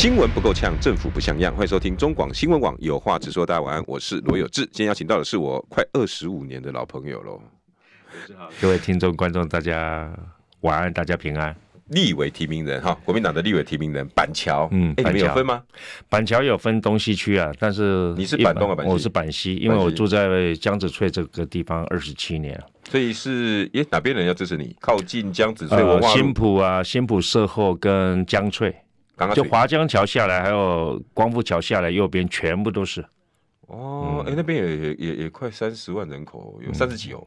新闻不够呛，政府不像样。欢迎收听中广新闻网，有话直说。大家晚安，我是罗有志。今天邀请到的是我快二十五年的老朋友喽。各位听众观众，大家晚安，大家平安。立委提名人哈，国民党的立委提名人板桥，嗯，哎、欸，你们有分吗？板桥有分东西区啊，但是你是板东啊，板西？我是板西，因为我住在江子翠这个地方二十七年，所以是耶哪边人要支持你？靠近江子翠文化、呃、新浦啊，新浦社后跟江翠。就华江桥下来，还有光复桥下来，右边全部都是。哦，哎、嗯，那边也也也也快三十万人口，有三十几哦。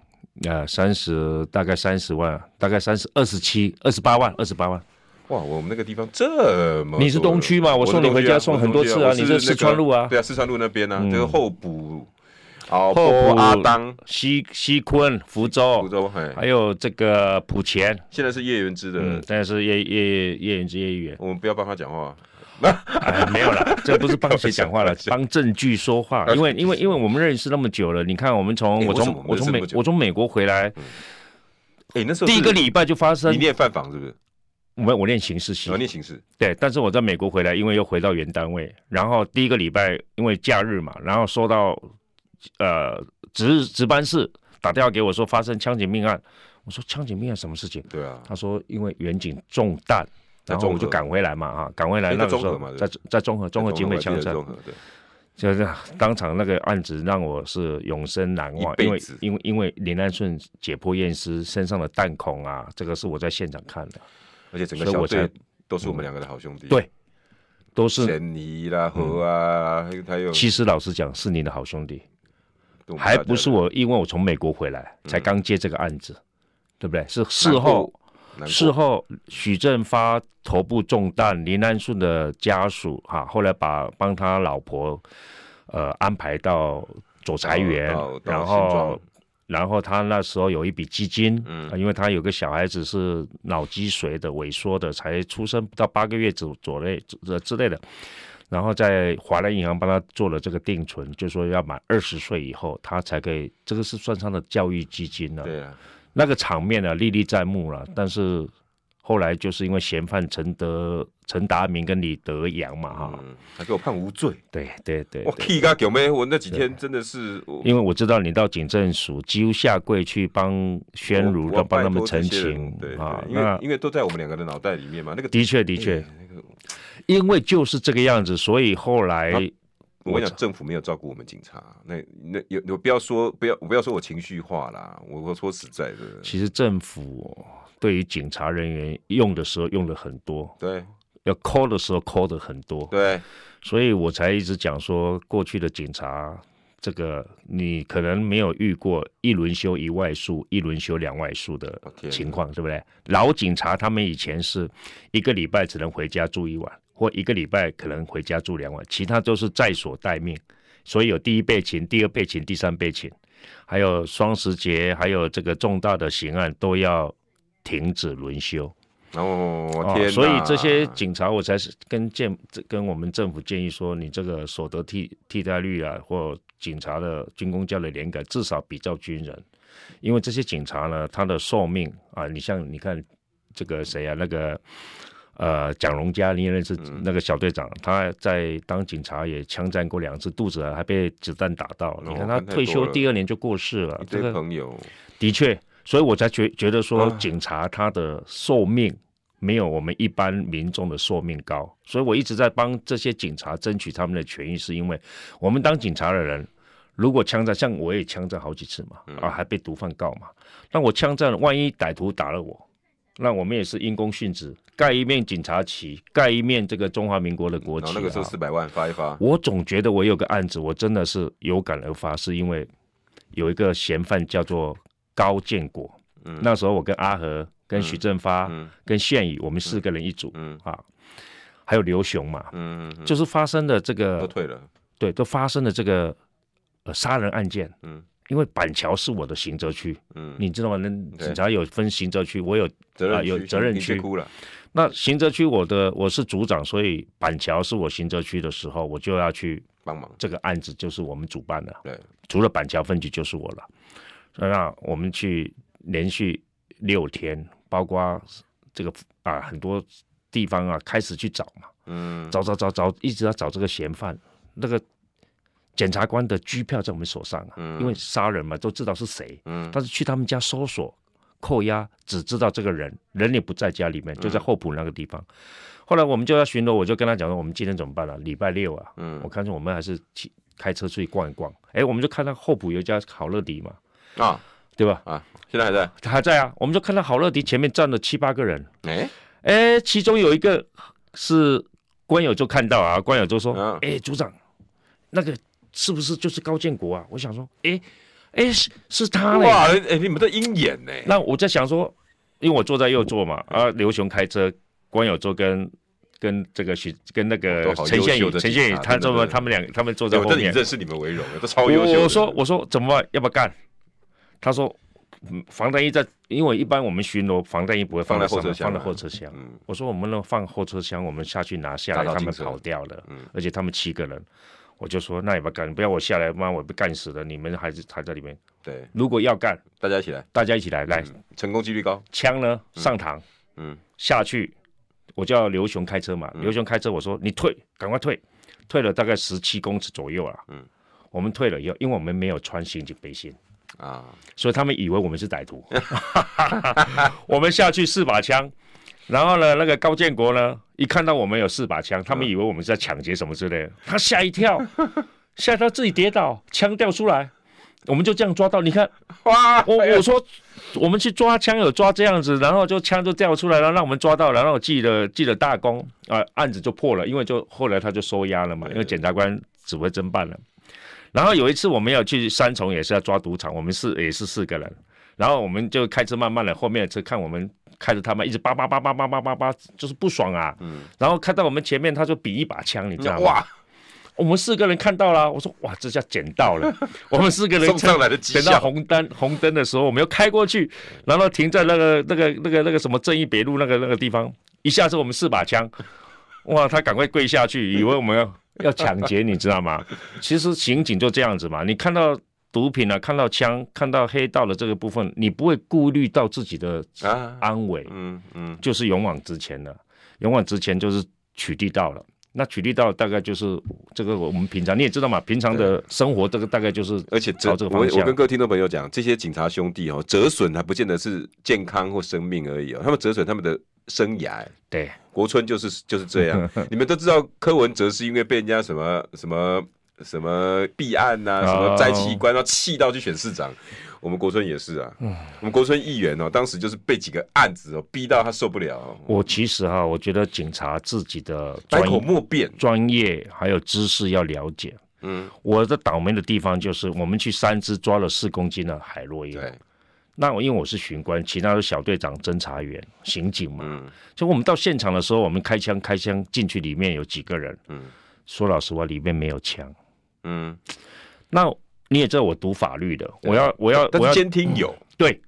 啊，三十大概三十万，大概三十二十七二十八万二十八万。哇，我们那个地方这么……你是东区嘛？我送你回家送很多次啊。啊你是四川路啊？对啊，四川路那边呢、啊，这个候补。哦，阿当、西西昆、福州、福州，还有这个浦前，现在是叶元之的，嗯，现在是叶叶叶元之叶议员。我们不要帮他讲话，哎，没有了，这不是帮谁讲话了，帮证据说话。因为因为因为我们认识那么久了，你看我们从我从我从美我从美国回来，哎，那时候第一个礼拜就发生。你念犯法是不是？我我念刑事系，我念刑事。对，但是我在美国回来，因为又回到原单位，然后第一个礼拜因为假日嘛，然后收到。呃，值值班室打电话给我说发生枪击命案，我说枪击命案什么事情？对啊，他说因为远警中弹，然后我就赶回来嘛，啊，赶回来那个时候在在综合综合警匪枪战，对，就是当场那个案子让我是永生难忘，因为因为因为林安顺解剖验尸身上的弹孔啊，这个是我在现场看的，而且整个小队都是我们两个的好兄弟，对，都是贤尼啦何啊，还有其实老实讲是你的好兄弟。还不是我，因为我从美国回来，才刚接这个案子，嗯、对不对？是事后，事后许正发头部中弹，林安顺的家属哈、啊，后来把帮他老婆呃安排到左财源，然后然后他那时候有一笔基金，嗯、啊，因为他有个小孩子是脑积水的萎缩的，才出生不到八个月左左内之之类的。然后在华南银行帮他做了这个定存，就说要满二十岁以后，他才可以，这个是算上的教育基金了。对啊，那个场面呢历历在目了。但是后来就是因为嫌犯陈德、陈达明跟李德阳嘛，哈、嗯，他给我判无罪。对对对，我气个狗咩？我那几天真的是，因为我知道你到警政署几乎下跪去帮宣儒，要帮他们澄清。对啊，因为因为都在我们两个的脑袋里面嘛。那个的确的确。因为就是这个样子，所以后来我跟你讲，政府没有照顾我们警察。那那有有不要说不要不要说我情绪化啦，我我说实在的，其实政府对于警察人员用的时候用的很多，对，要 call 的时候 call 的很多，对，所以我才一直讲说，过去的警察这个你可能没有遇过一轮休一外宿，一轮休两外宿的情况，对不对？老警察他们以前是一个礼拜只能回家住一晚。或一个礼拜可能回家住两晚，其他都是在所待命，所以有第一备勤、第二备勤、第三备勤，还有双十节，还有这个重大的刑案都要停止轮休。哦，天、哦！所以这些警察，我才是跟建跟我们政府建议说，你这个所得替替代率啊，或警察的军工教的连改，至少比照军人，因为这些警察呢，他的寿命啊，你像你看这个谁啊，那个。呃，蒋荣家，你也认识那个小队长，嗯、他在当警察也枪战过两次，肚子还被子弹打到。哦、你看他退休第二年就过世了。这个朋友的确，所以我才觉觉得说，警察他的寿命没有我们一般民众的寿命高。所以我一直在帮这些警察争取他们的权益，是因为我们当警察的人，如果枪战，像我也枪战好几次嘛，啊，还被毒贩告嘛。那我枪战，万一歹徒打了我？那我们也是因公殉职，盖一面警察旗，盖一面这个中华民国的国旗。那个时候四百万发一发。我总觉得我有个案子，我真的是有感而发，是因为有一个嫌犯叫做高建国。嗯。那时候我跟阿和、跟许正发、嗯、跟宪宇，我们四个人一组。嗯。啊，还有刘雄嘛。嗯，就是发生的这个。都退了。对，都发生了这个呃杀人案件。嗯。因为板桥是我的刑责区，嗯，你知道吗？那警察有分刑责区，我有责任、呃、有责任区。那刑责区我的我是组长，所以板桥是我刑责区的时候，我就要去帮忙。这个案子就是我们主办的，对，除了板桥分局就是我了。那我们去连续六天，包括这个啊很多地方啊，开始去找嘛，嗯，找找找找，一直要找这个嫌犯。那个检察官的拘票在我们手上啊，嗯，因为杀人嘛，都知道是谁，嗯，但是去他们家搜索。扣押只知道这个人，人也不在家里面，就在后埔那个地方。嗯、后来我们就要巡逻，我就跟他讲说：“我们今天怎么办了、啊？礼拜六啊，嗯，我看见我们还是去开车出去逛一逛。哎，我们就看到后埔有一家好乐迪嘛，啊，对吧？啊，现在还在，他还在啊。我们就看到好乐迪前面站了七八个人，哎哎，其中有一个是官友就看到啊，官友就说：哎、啊，组长，那个是不是就是高建国啊？我想说，哎。”哎，是是他嘞！哇，哎，你们的鹰眼呢？那我在想说，因为我坐在右座嘛，啊，刘雄开车，关有座跟跟这个许跟那个陈宪宇，陈宪宇他坐，他们两他们坐在后面。认识你们为荣，都超优秀。我说我说怎么办？要不要干？他说，防弹衣在，因为一般我们巡逻，防弹衣不会放在后车厢，放在后车厢。我说我们能放后车厢，我们下去拿下来，他们跑掉了，而且他们七个人。我就说，那也不干，不要我下来，妈，我被干死了。你们还是还在里面。对，如果要干，大家一起来，大家一起来，来，嗯、成功几率高。枪呢？上膛。嗯，下去，我叫刘雄开车嘛。刘、嗯、雄开车，我说你退，赶快退，退了大概十七公尺左右啊。嗯，我们退了以后，因为我们没有穿刑警背心啊，所以他们以为我们是歹徒。我们下去四把枪。然后呢，那个高建国呢，一看到我们有四把枪，他们以为我们是在抢劫什么之类的，他吓一跳，吓到自己跌倒，枪掉出来，我们就这样抓到。你看，哇，我我说我们去抓枪有抓这样子，然后就枪就掉出来了，让我们抓到，然后记了记了大功啊，案子就破了，因为就后来他就收押了嘛，因为检察官指挥侦办了。然后有一次我们要去三重，也是要抓赌场，我们是也是四个人，然后我们就开车慢慢的，后面的车看我们。开着他们一直叭叭叭叭叭叭叭叭，就是不爽啊。嗯。然后看到我们前面，他就比一把枪，你知道吗？哇！我们四个人看到了，我说哇，这下捡到了。我们四个人送上来的等到红灯红灯的时候，我们又开过去，然后停在那个那个那个那个什么正义北路那个那个地方。一下子我们四把枪，哇！他赶快跪下去，以为我们要要抢劫，你知道吗？其实刑警就这样子嘛，你看到。毒品啊，看到枪，看到黑道的这个部分，你不会顾虑到自己的安危，啊、嗯嗯，就是勇往直前了。勇往直前就是取缔到了。那取缔道大概就是这个，我们平常你也知道嘛，平常的生活这个大概就是，而且朝这个方向。我我跟各位听众朋友讲，这些警察兄弟哦，折损还不见得是健康或生命而已哦，他们折损他们的生涯。对，国春就是就是这样。你们都知道柯文哲是因为被人家什么什么。什么弊案呐、啊，什么摘器官，然后气到去选市长。我们国春也是啊，我们国春议员哦，当时就是被几个案子哦逼到他受不了。我其实哈，我觉得警察自己的百口莫辩，专业还有知识要了解。嗯，我的倒霉的地方就是我们去三芝抓了四公斤的海洛因。对，那我因为我是巡官，其他的小队长、侦查员、刑警嘛，嗯，所以我们到现场的时候，我们开枪开枪进去，里面有几个人？嗯，说老实话，里面没有枪。嗯，那你也知道我读法律的，我要我要我要监听有对，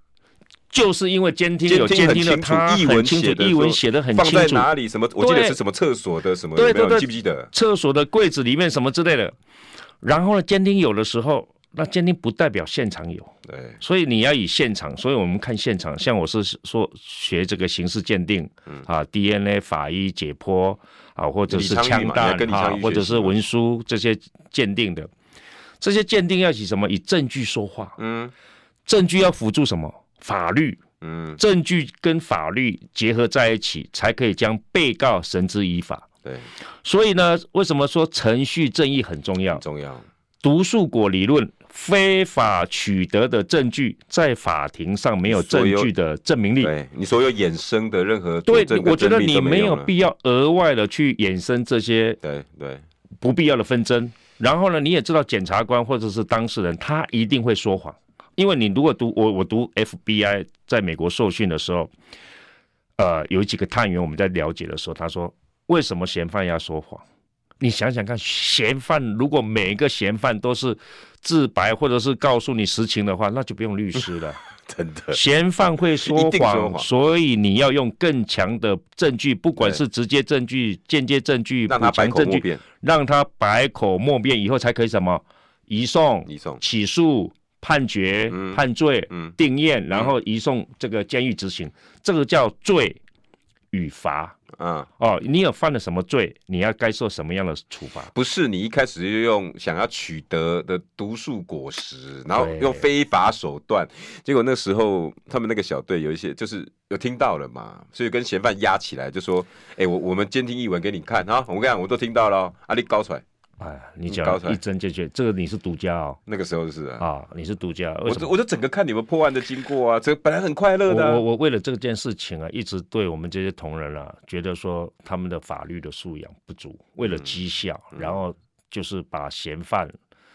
就是因为监听有监听的，他很清楚，译文写的很清楚，放在哪里？什么？我记得是什么厕所的什么？对对对，记不记得？厕所的柜子里面什么之类的。然后呢，监听有的时候，那监听不代表现场有，对，所以你要以现场。所以我们看现场，像我是说学这个刑事鉴定，啊，DNA 法医解剖。啊，或者是枪弹啊，或者是文书这些鉴定的，这些鉴定要以什么？以证据说话。嗯，证据要辅助什么？法律。嗯，证据跟法律结合在一起，才可以将被告绳之以法。对，所以呢，为什么说程序正义很重要？很重要。毒树果理论。非法取得的证据，在法庭上没有证据的证明力。对，你所有衍生的任何对，我觉得你没有必要额外的去衍生这些对对不必要的纷争。然后呢，你也知道检察官或者是当事人，他一定会说谎，因为你如果读我我读 FBI 在美国受训的时候，呃，有几个探员我们在了解的时候，他说为什么嫌犯要说谎？你想想看，嫌犯如果每一个嫌犯都是自白或者是告诉你实情的话，那就不用律师了。真的，嫌犯会说谎，说谎，所以你要用更强的证据，不管是直接证据、间接证据、补强证据，让他百口莫辩，以后才可以什么？移送、移送、起诉、判决、嗯、判罪、嗯、定验，然后移送这个监狱执行，这个叫罪与罚。嗯哦，你有犯了什么罪？你要该受什么样的处罚？不是你一开始就用想要取得的毒素果实，然后用非法手段，结果那时候他们那个小队有一些就是有听到了嘛，所以跟嫌犯压起来，就说：“哎、欸，我我们监听译文给你看啊，我跟你讲，我都听到了，阿力高出来。”哎，你讲一针见血，这个你是独家哦。那个时候是啊，啊你是独家。我我就整个看你们破案的经过啊，这本来很快乐的、啊。我我为了这件事情啊，一直对我们这些同仁啊，觉得说他们的法律的素养不足，为了绩效、嗯，然后就是把嫌犯、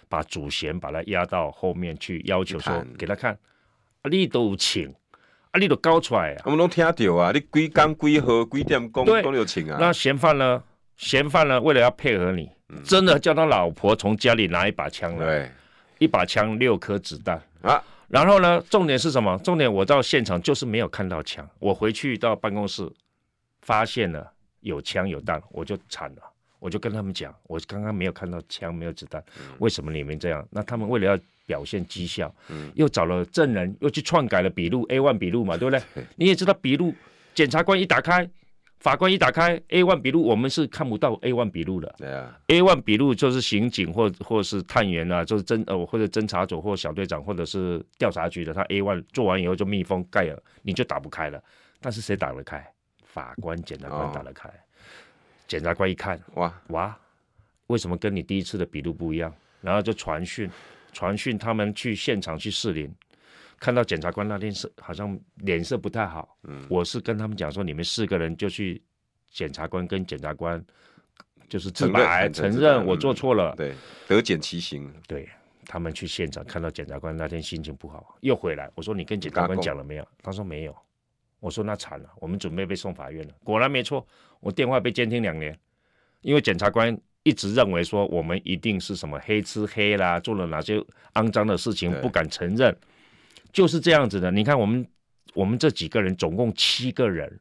把主嫌把他压到后面去，要求说给他看，啊，你都请，啊，你都搞出来啊。我们都听到啊，你几工几号几点讲讲就请啊。那嫌犯呢？嫌犯呢？为了要配合你。真的叫他老婆从家里拿一把枪来，一把枪六颗子弹啊！然后呢，重点是什么？重点我到现场就是没有看到枪，我回去到办公室发现了有枪有弹，我就惨了，我就跟他们讲，我刚刚没有看到枪，没有子弹，为什么你们这样？那他们为了要表现绩效，又找了证人，又去篡改了笔录 A one 笔录嘛，对不对？你也知道笔录，检察官一打开。法官一打开 A one 笔录，我们是看不到 A one 笔录的。对啊，A one 笔录就是刑警或或是探员啊，就是侦呃或者侦查组或小队长或者是调查局的，他 A one 做完以后就密封盖了，你就打不开了。但是谁打得开？法官、检察官打得开。检、哦、察官一看，哇哇，为什么跟你第一次的笔录不一样？然后就传讯，传讯他们去现场去试林。看到检察官那天是好像脸色不太好，嗯，我是跟他们讲说，你们四个人就去检察官跟检察官就是自白承认，我做错了，嗯，对，得减其刑。对，他们去现场看到检察官那天心情不好，又回来，我说你跟检察官讲了没有？他说没有。我说那惨了，我们准备被送法院了。果然没错，我电话被监听两年，因为检察官一直认为说我们一定是什么黑吃黑啦，做了哪些肮脏的事情不敢承认。就是这样子的，你看我们我们这几个人总共七个人，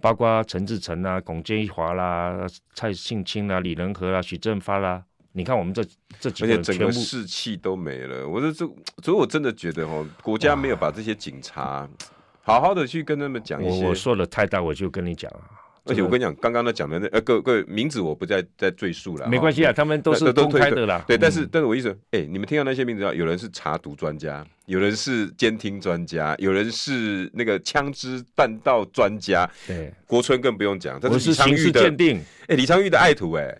包括陈志成啊、龚建华啦、蔡庆清啦、李仁和啦、许正发啦，你看我们这这几个人全部士气都没了。我说这，所以我真的觉得哦，国家没有把这些警察好好的去跟他们讲一些。我我说的太大，我就跟你讲啊。而且我跟你讲，刚刚他讲的那呃各各位名字我不再再赘述了，没关系啊，他们都是公开的啦。对，但是但是我意思，哎、欸，你们听到那些名字啊，有人是查毒专家，有人是监听专家，有人是那个枪支弹道专家。对，国春更不用讲，这是李昌钰的鉴定。哎、欸，李昌钰的爱徒哎、欸，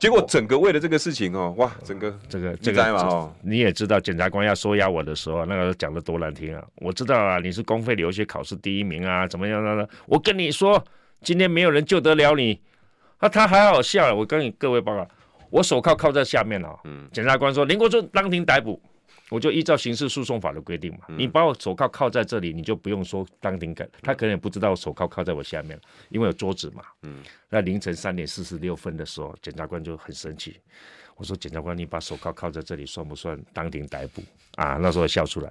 结果整个为了这个事情哦，哇，整个这个这个嘛哦，你也知道，检察官要收押我的时候，那个讲的多难听啊！我知道啊，你是公费留学考试第一名啊，怎么样的？我跟你说。今天没有人救得了你，啊，他还好笑。我跟你各位报告，我手铐铐在下面了。嗯，检察官说林国忠当庭逮捕，我就依照刑事诉讼法的规定嘛。嗯、你把我手铐铐在这里，你就不用说当庭改。他可能也不知道我手铐铐在我下面，因为有桌子嘛。嗯，那凌晨三点四十六分的时候，检察官就很生气。我说检察官，你把手铐铐在这里，算不算当庭逮捕啊？那时候笑出来，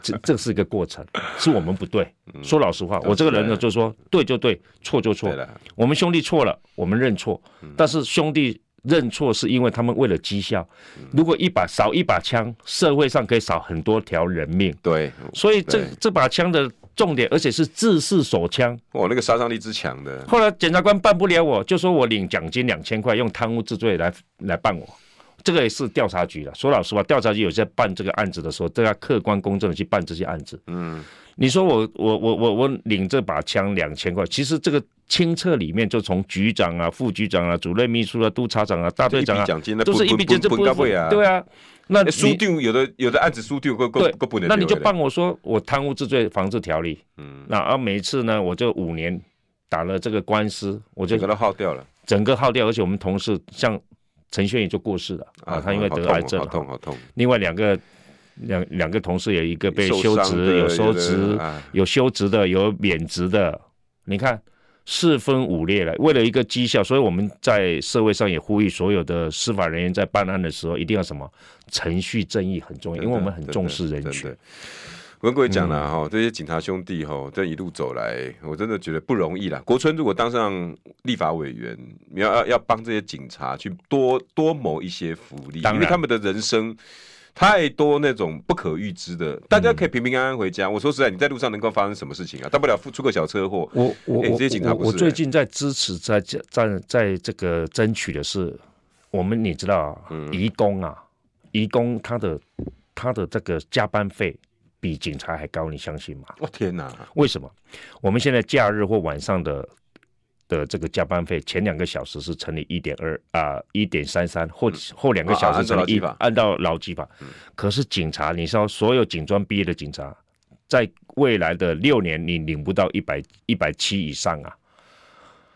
这这是一个过程，是我们不对。说老实话，我这个人呢，就是说对就对，错就错。我们兄弟错了，我们认错。但是兄弟认错是因为他们为了绩效。如果一把少一把枪，社会上可以少很多条人命。对，所以这这把枪的。重点，而且是自制手枪，哇，那个杀伤力之强的。后来检察官办不了我，就说我领奖金两千块，用贪污治罪来来办我。这个也是调查局的。说老实话，调查局有在办这个案子的时候，都要客观公正的去办这些案子。嗯，你说我我我我我领这把枪两千块，其实这个清册里面就从局长啊、副局长啊、主任秘书啊、督察长啊、大队长啊，都是一笔奖金，不不啊，对啊。那书丢有的有的案子书丢够够够不能，那你就帮我说我贪污治罪防治条例，嗯，那而每一次呢，我就五年打了这个官司，我就整个耗掉了，整个耗掉，而且我们同事像陈轩宇就过世了啊，啊，他因为得癌症，好痛好痛。另外两个两两个同事有一个被休职，有收职，有休职的，有免职的，你看。四分五裂了。为了一个绩效，所以我们在社会上也呼吁所有的司法人员在办案的时候，一定要什么程序正义很重要，因为我们很重视人权。我跟各位讲了哈，这些警察兄弟哈，这一路走来，我真的觉得不容易啦。国春如果当上立法委员，你要要要帮这些警察去多多谋一些福利，因为他们的人生太多那种不可预知的。大家可以平平安安回家。嗯、我说实在，你在路上能够发生什么事情啊？大不了出个小车祸。我我、欸、这些警察不是、欸、我最近在支持在在在这个争取的是，我们你知道啊，移工啊，移工他的他的这个加班费。比警察还高，你相信吗？我天哪！为什么？我们现在假日或晚上的的这个加班费，前两个小时是乘以一点二啊，一点三三，后后两个小时乘以一，按照劳基法。可是警察，你说所有警专毕业的警察，在未来的六年，你领不到一百一百七以上啊，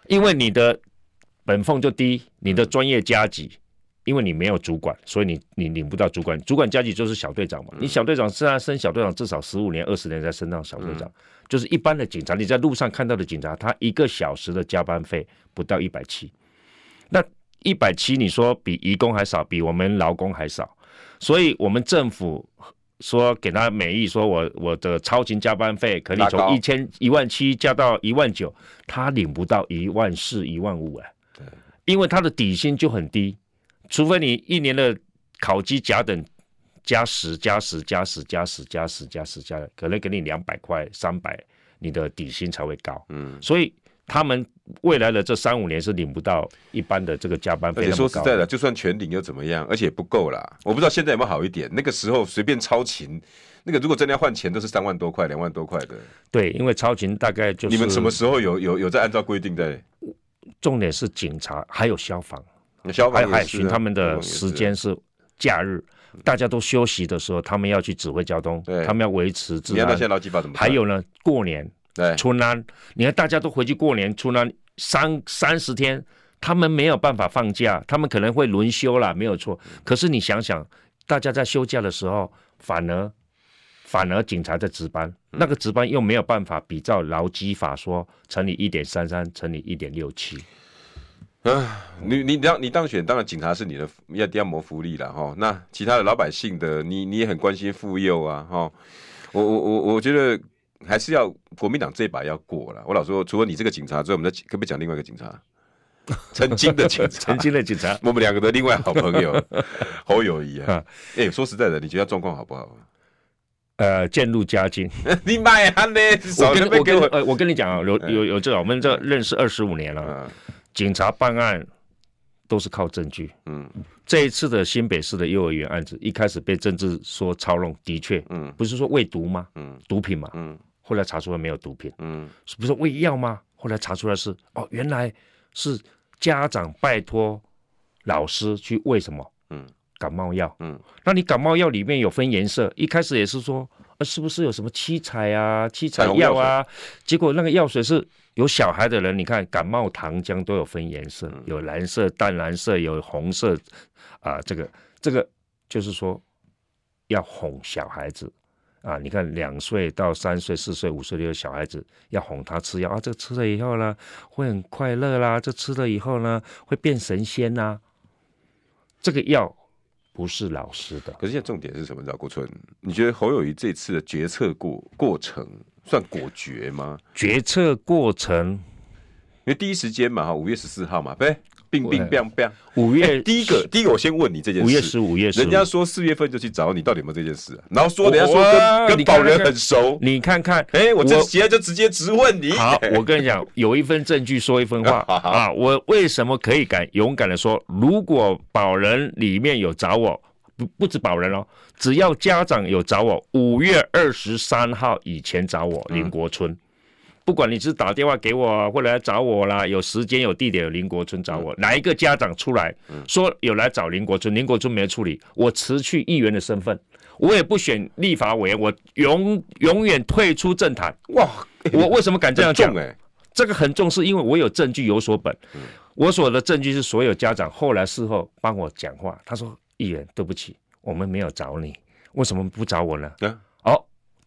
因为你的本俸就低，你的专业加给。因为你没有主管，所以你你领不到主管。主管加级就是小队长嘛。你小队长虽然升小队长，至少十五年、二十年才升到小队长。就是一般的警察，你在路上看到的警察，他一个小时的加班费不到一百七。那一百七，你说比移工还少，比我们劳工还少。所以我们政府说给他美意，说我我的超勤加班费可以从一千一万七加到一万九，他领不到一万四、一万五哎。对，因为他的底薪就很低。除非你一年的考绩甲等加十加十加十加十加十加十加，可能给你两百块三百，你的底薪才会高。嗯，所以他们未来的这三五年是领不到一般的这个加班费。而且说实在的，就算全领又怎么样？而且不够啦。我不知道现在有没有好一点。那个时候随便超勤，那个如果真的要换钱，都是三万多块、两万多块的。对，因为超勤大概就是你们什么时候有有有在按照规定在？重点是警察还有消防。消防海巡他们的时间是假日，大家都休息的时候，他们要去指挥交通，他们要维持治安。还有呢，过年、对春安，你看大家都回去过年、春安三三十天，他们没有办法放假，他们可能会轮休啦，没有错。可是你想想，大家在休假的时候，反而反而警察在值班，那个值班又没有办法比照劳基法说乘以一点三三乘以一点六七。啊，你你当你当选，当然警察是你的要要谋福利了哈。那其他的老百姓的，你你也很关心妇幼啊哈。我我我我觉得还是要国民党这一把要过了。我老说，除了你这个警察之外，我们再可不可以讲另外一个警察？曾经的警察，曾经的警察，我们两个的另外好朋友 侯友谊啊。哎、欸，说实在的，你觉得状况好不好？呃，渐入佳境。你买啊，呢？我跟我跟呃，我跟你讲啊，有有有这个，我们这认识二十五年了。嗯警察办案都是靠证据。嗯，这一次的新北市的幼儿园案子，一开始被政治说操弄，的确，嗯，不是说喂毒吗？嗯，毒品嘛，嗯，后来查出来没有毒品，嗯，是不是喂药吗？后来查出来是，哦，原来是家长拜托老师去喂什么？嗯，感冒药。嗯，那你感冒药里面有分颜色，一开始也是说，呃，是不是有什么七彩啊、七彩药啊？结果那个药水是。有小孩的人，你看感冒糖浆都有分颜色，有蓝色、淡蓝色，有红色，啊，这个这个就是说要哄小孩子啊。你看两岁到三岁、四岁、五岁的小孩子，要哄他吃药啊。这个吃了以后呢，会很快乐啦。这吃了以后呢，会变神仙呐、啊。这个药不是老师的。可是现在重点是什么？赵国春，你觉得侯友谊这次的决策过过程？算果决吗？决策过程，因为第一时间嘛，哈，五月十四号嘛，对，冰冰冰冰。五月第一个，第一个，我先问你这件事。五月十五，五月十五，人家说四月份就去找你，到底有没有这件事啊？然后说人家说跟跟保人很熟，你看看，哎，我这现在就直接直问你。好，我跟你讲，有一份证据说一分话 啊。我为什么可以敢勇敢的说，如果保人里面有找我？不不止保人哦，只要家长有找我，五月二十三号以前找我林国春，嗯、不管你是打电话给我，或者来找我啦，有时间有地点有林国春找我，嗯、哪一个家长出来说有来找林国春，林国春没处理，我辞去议员的身份，我也不选立法委员，我永永远退出政坛。哇，我为什么敢这样讲？哎，这个很重视，因为我有证据有所本，嗯、我所的证据是所有家长后来事后帮我讲话，他说。议员，对不起，我们没有找你，为什么不找我呢？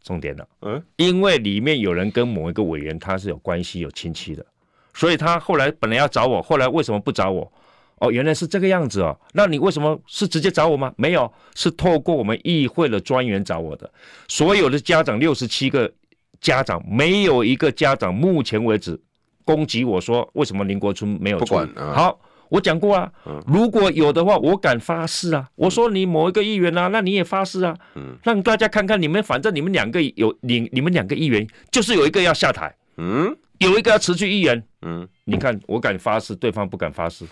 重点了，嗯，因为里面有人跟某一个委员他是有关系、有亲戚的，所以他后来本来要找我，后来为什么不找我？哦，原来是这个样子哦。那你为什么是直接找我吗？没有，是透过我们议会的专员找我的。所有的家长六十七个家长，没有一个家长目前为止攻击我说为什么林国春没有错。啊、好，我讲过啊，如果有的话，我敢发誓啊。我说你某一个议员啊，那你也发誓啊。嗯，让大家看看你们，反正你们两个有你你们两个议员就是有一个要下台，嗯，有一个要辞去议员，嗯，你看我敢发誓，对方不敢发誓。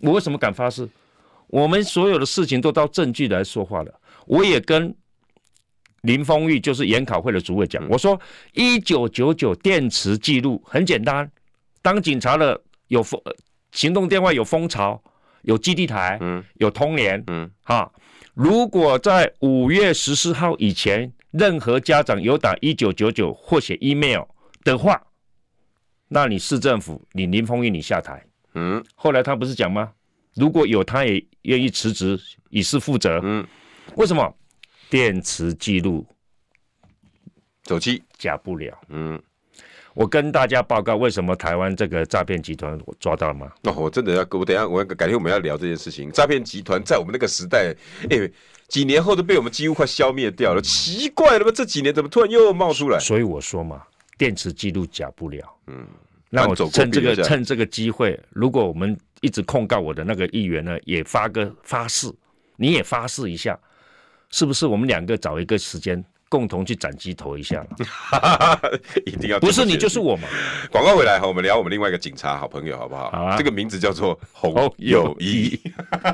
我为什么敢发誓？我们所有的事情都到证据来说话了。我也跟林峰玉，就是研考会的主委讲，我说一九九九电池记录很简单，当警察的有风行动电话有蜂巢，有基地台，嗯，有通联，嗯，哈，如果在五月十四号以前，任何家长有打一九九九或写 email 的话，那你市政府，你林丰裕，你下台。嗯，后来他不是讲吗？如果有，他也愿意辞职以示负责。嗯，为什么？电池记录手机假不了。嗯，我跟大家报告，为什么台湾这个诈骗集团我抓到了吗？哦，我真的要，我等下我改天我们要聊这件事情。诈骗集团在我们那个时代，哎、欸，几年后都被我们几乎快消灭掉了。奇怪了吗？这几年怎么突然又冒出来？所以我说嘛，电池记录假不了。嗯。那我趁这个趁这个机会，如果我们一直控告我的那个议员呢，也发个发誓，你也发誓一下，是不是？我们两个找一个时间，共同去斩鸡头一下？一定要不是你就是我嘛？广告回来哈，我们聊我们另外一个警察好朋友好不好？好啊，这个名字叫做洪友谊。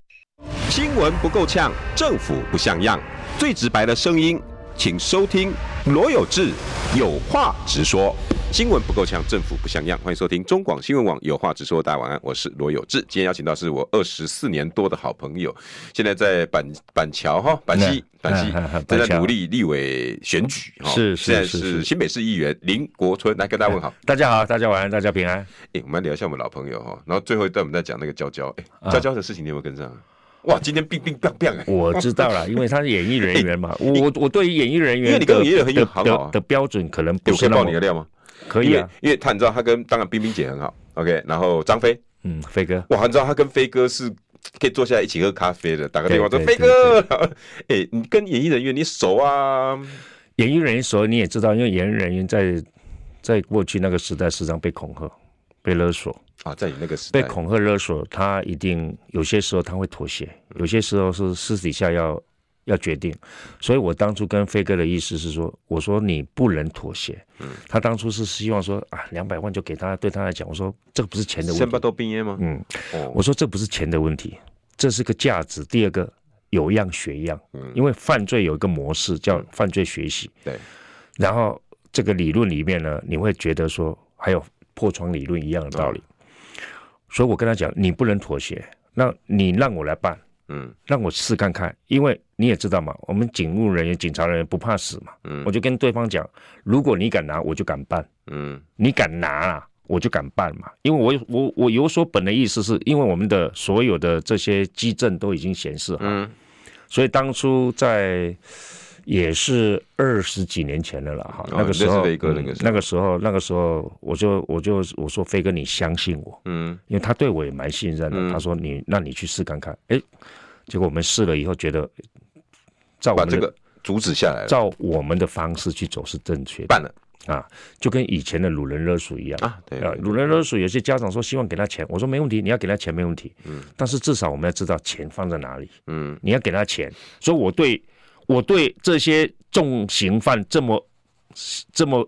新闻不够呛，政府不像样，最直白的声音，请收听罗有志有话直说。新闻不够呛，政府不像样。欢迎收听中广新闻网，有话直说。大家晚安，我是罗有志。今天邀请到是我二十四年多的好朋友，现在在板板桥哈，板西板西正在努力立委选举哈。是，现在是新北市议员林国春，来跟大家问好。大家好，大家晚安，大家平安。哎，我们来聊一下我们老朋友哈。然后最后一段我们在讲那个娇娇，哎，娇娇的事情你有没有跟上？哇，今天冰冰棒棒哎！我知道了，因为他是演艺人员嘛。我我对于演艺人员，因为你跟演艺人员很好的标准可能不是那么爆你的料吗？可以啊，因为他你知道他跟当然冰冰姐很好，OK，然后张飞，嗯，飞哥，哇，你知道他跟飞哥是可以坐下来一起喝咖啡的，打个电话说飞哥，哎、欸，你跟演艺人员你熟啊？演艺人员熟你也知道，因为演艺人员在在过去那个时代时常被恐吓、被勒索啊，在你那个时代被恐吓勒索，他一定有些时候他会妥协，有些时候是私底下要。要决定，所以我当初跟飞哥的意思是说，我说你不能妥协。嗯，他当初是希望说啊，两百万就给他，对他来讲，我说这个不是钱的问题。先把都毕业吗？嗯，哦、我说这不是钱的问题，这是个价值。第二个有样学样，嗯，因为犯罪有一个模式叫犯罪学习。对、嗯，然后这个理论里面呢，你会觉得说还有破窗理论一样的道理。嗯、所以我跟他讲，你不能妥协，那你让我来办。嗯，让我试看看，因为你也知道嘛，我们警务人员、警察人员不怕死嘛。嗯，我就跟对方讲，如果你敢拿，我就敢办。嗯，你敢拿啊，我就敢办嘛。因为我我我有所本的意思是，因为我们的所有的这些基证都已经显示好，嗯，所以当初在。也是二十几年前的了哈，那个时候，那个时候，那个时候，我就我就我说飞哥，你相信我，嗯，因为他对我也蛮信任的。他说你，那你去试看看，哎，结果我们试了以后，觉得照我们这个阻止下来，照我们的方式去走是正确的，办了。啊，就跟以前的鲁人勒索一样。啊，对啊，鲁人勒索，有些家长说希望给他钱，我说没问题，你要给他钱没问题，嗯，但是至少我们要知道钱放在哪里，嗯，你要给他钱，所以我对。我对这些重刑犯这么这么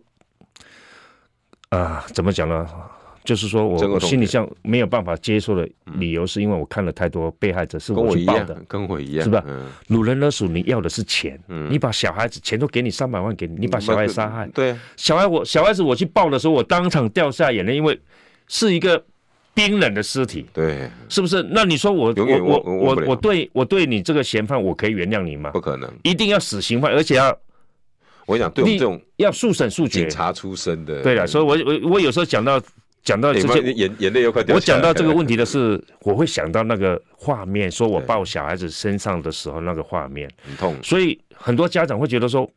啊、呃，怎么讲呢？就是说我我心里上没有办法接受的理由，是因为我看了太多被害者是我去报的，跟我一样，是吧？掳人勒索，你要的是钱，你把小孩子钱都给你三百万给你，你把小孩杀害，对，小孩我小孩子我去报的时候，我当场掉下眼泪，因为是一个。冰冷的尸体，对，是不是？那你说我我我我我对我对你这个嫌犯，我可以原谅你吗？不可能，一定要死刑犯，而且要，我想对我们这种要速审速决，警察出身的，对了，所以我我我有时候讲到讲到这些眼眼泪又快掉，我讲到这个问题的是，我会想到那个画面，说我抱小孩子身上的时候那个画面，很痛，所以很多家长会觉得说。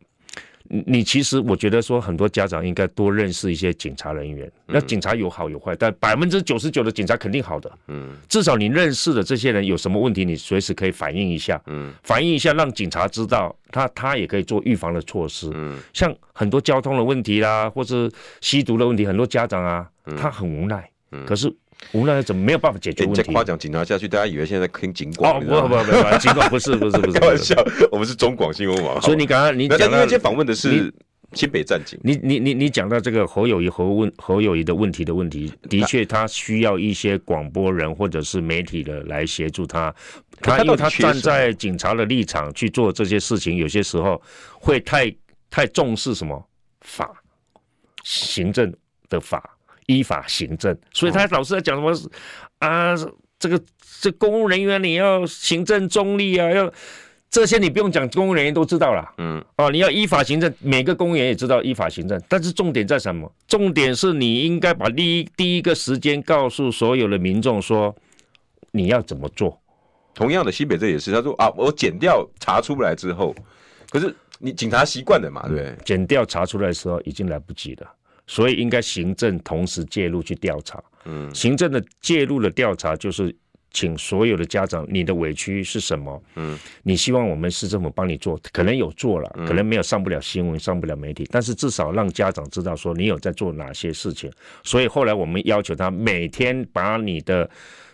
你其实我觉得说，很多家长应该多认识一些警察人员。那警察有好有坏，但百分之九十九的警察肯定好的。嗯，至少你认识的这些人有什么问题，你随时可以反映一下。嗯，反映一下，让警察知道，他他也可以做预防的措施。嗯，像很多交通的问题啦，或是吸毒的问题，很多家长啊，他很无奈。嗯，可是。无奈怎么没有办法解决问题？再夸奖警察下去，大家以为现在在听警广。哦，不不不不，警广不是不是不是，开玩笑，我们是中广新闻网。所以你刚刚你讲，因为今天访问的是新北战警。你你你你讲到这个侯友谊侯问侯友谊的问题的问题，的确他需要一些广播人或者是媒体的来协助他。他因为他站在警察的立场去做这些事情，有些时候会太太重视什么法，行政的法。依法行政，所以他老是在讲什么啊？这个这公务人员你要行政中立啊，要这些你不用讲，公务人员都知道了。嗯，哦，你要依法行政，每个公务员也知道依法行政。但是重点在什么？重点是你应该把第一第一个时间告诉所有的民众说你要怎么做。同样的，西北这也是，他说啊，我检调查出来之后，可是你警察习惯了嘛，对，检调查出来的时候已经来不及了。所以应该行政同时介入去调查。嗯，行政的介入的调查就是请所有的家长，你的委屈是什么？嗯，你希望我们市政府帮你做，可能有做了，可能没有上不了新闻，上不了媒体，但是至少让家长知道说你有在做哪些事情。所以后来我们要求他每天把你的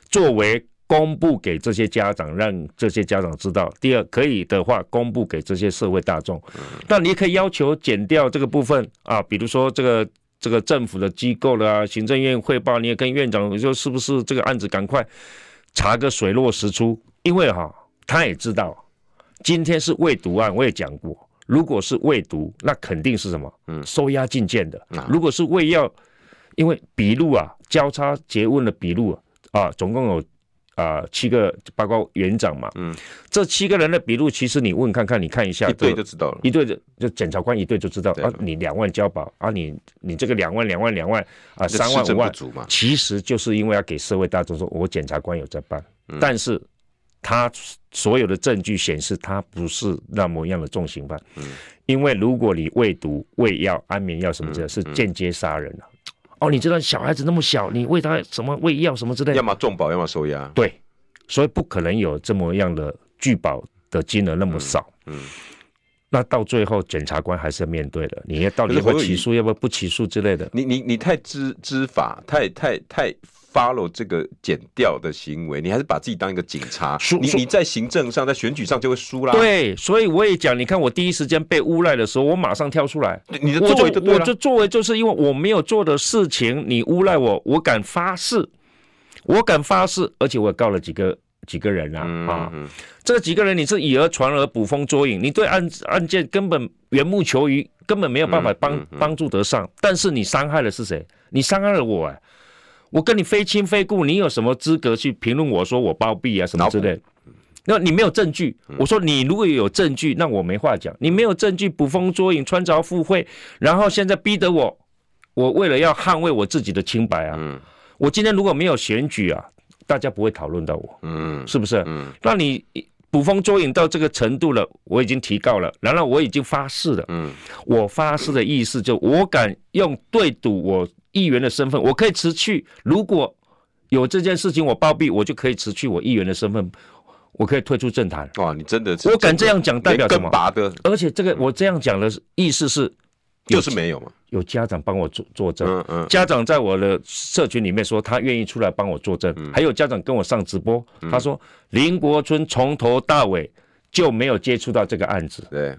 作为公布给这些家长，让这些家长知道。第二，可以的话，公布给这些社会大众。但你也可以要求减掉这个部分啊，比如说这个。这个政府的机构了啊，行政院汇报，你也跟院长说，是不是这个案子赶快查个水落石出？因为哈，他也知道今天是未读案，我也讲过，如果是未读，那肯定是什么？嗯，收押禁见的。如果是未要，因为笔录啊，交叉诘问的笔录啊，总共有。啊、呃，七个包括园长嘛，嗯，这七个人的笔录，其实你问看看，你看一下，一对就知道了，一对就就检察官一对就知道啊，你两万交保啊，你你这个两万两万两万啊，三万五万，其实就是因为要给社会大众说，我检察官有在办，嗯、但是他所有的证据显示他不是那么样的重刑犯，嗯，因为如果你喂毒、喂药、安眠药什么之类，是间接杀人了。哦，你知道小孩子那么小，你喂他什么喂药什么之类的，要么重保，要么收押。对，所以不可能有这么样的拒保的金额那么少。嗯，嗯，那到最后检察官还是要面对的，你要到底要不要起诉，要不要不起诉之类的。你你你太知知法，太太太。Follow 这个减掉的行为，你还是把自己当一个警察，你你在行政上，在选举上就会输啦。对，所以我也讲，你看我第一时间被诬赖的时候，我马上跳出来。你的作为就对了，我就作为就是因为我没有做的事情，你诬赖我，我敢发誓，我敢发誓，而且我也告了几个几个人啊啊，嗯、这几个人你是以讹传讹、捕风捉影，你对案案件根本缘木求鱼，根本没有办法帮帮、助得上，但是你伤害的是谁？你伤害了我哎、欸。我跟你非亲非故，你有什么资格去评论我说我包庇啊什么之类？那你没有证据。我说你如果有证据，那我没话讲。你没有证据，捕风捉影，穿凿附会，然后现在逼得我，我为了要捍卫我自己的清白啊，我今天如果没有选举啊，大家不会讨论到我，嗯，是不是？嗯，那你捕风捉影到这个程度了，我已经提告了，然后我已经发誓了，嗯，我发誓的意思就我敢用对赌我。议员的身份，我可以辞去。如果有这件事情我包庇，我就可以辞去我议员的身份，我可以退出政坛。哇，你真的是，我敢这样讲，代表什么？的。而且这个我这样讲的意思是，就是没有嘛。有家长帮我作作证，嗯嗯，家长在我的社群里面说他愿意出来帮我作证，嗯、还有家长跟我上直播，嗯、他说林国春从头到尾就没有接触到这个案子。对，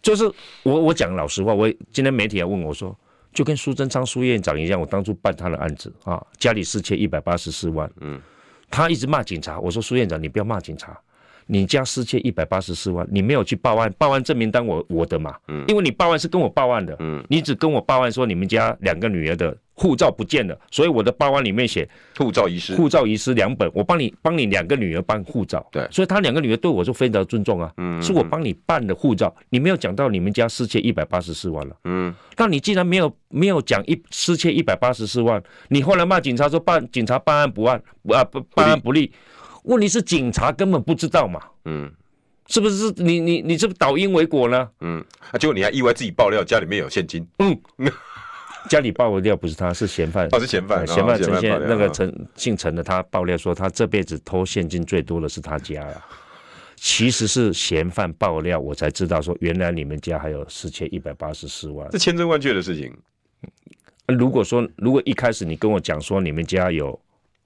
就是我我讲老实话，我今天媒体要问我说。就跟苏贞昌苏院长一样，我当初办他的案子啊，家里失窃一百八十四万，嗯，他一直骂警察，我说苏院长你不要骂警察。你家失窃一百八十四万，你没有去报案，报案证明单我我的嘛，嗯，因为你报案是跟我报案的，嗯，你只跟我报案说你们家两个女儿的护照不见了，所以我的报案里面写护照遗失，护照遗失两本，我帮你帮你两个女儿办护照，对，所以他两个女儿对我就非常尊重啊，嗯，是我帮你办的护照，你没有讲到你们家失窃一百八十四万了，嗯，那你既然没有没有讲一失窃一百八十四万，你后来骂警察说办警察办案不案啊不办案不力。问题是警察根本不知道嘛，嗯，是不是？你你你这不倒因为果呢？嗯，啊，结果你还意外自己爆料家里面有现金。嗯，家里爆料不是他，是嫌犯。哦，是嫌犯。嫌犯陈先那个陈姓陈的，他爆料说他这辈子偷现金最多的是他家呀。其实是嫌犯爆料，我才知道说原来你们家还有四千一百八十四万，这千真万确的事情。如果说如果一开始你跟我讲说你们家有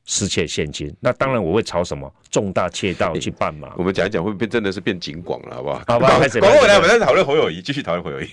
失窃现金，那当然我会朝什么重大窃盗去办嘛。我们讲一讲会不会变真的是变警广了，好不好？好吧。广过来，我们再讨论侯友谊，继续讨论侯友宜。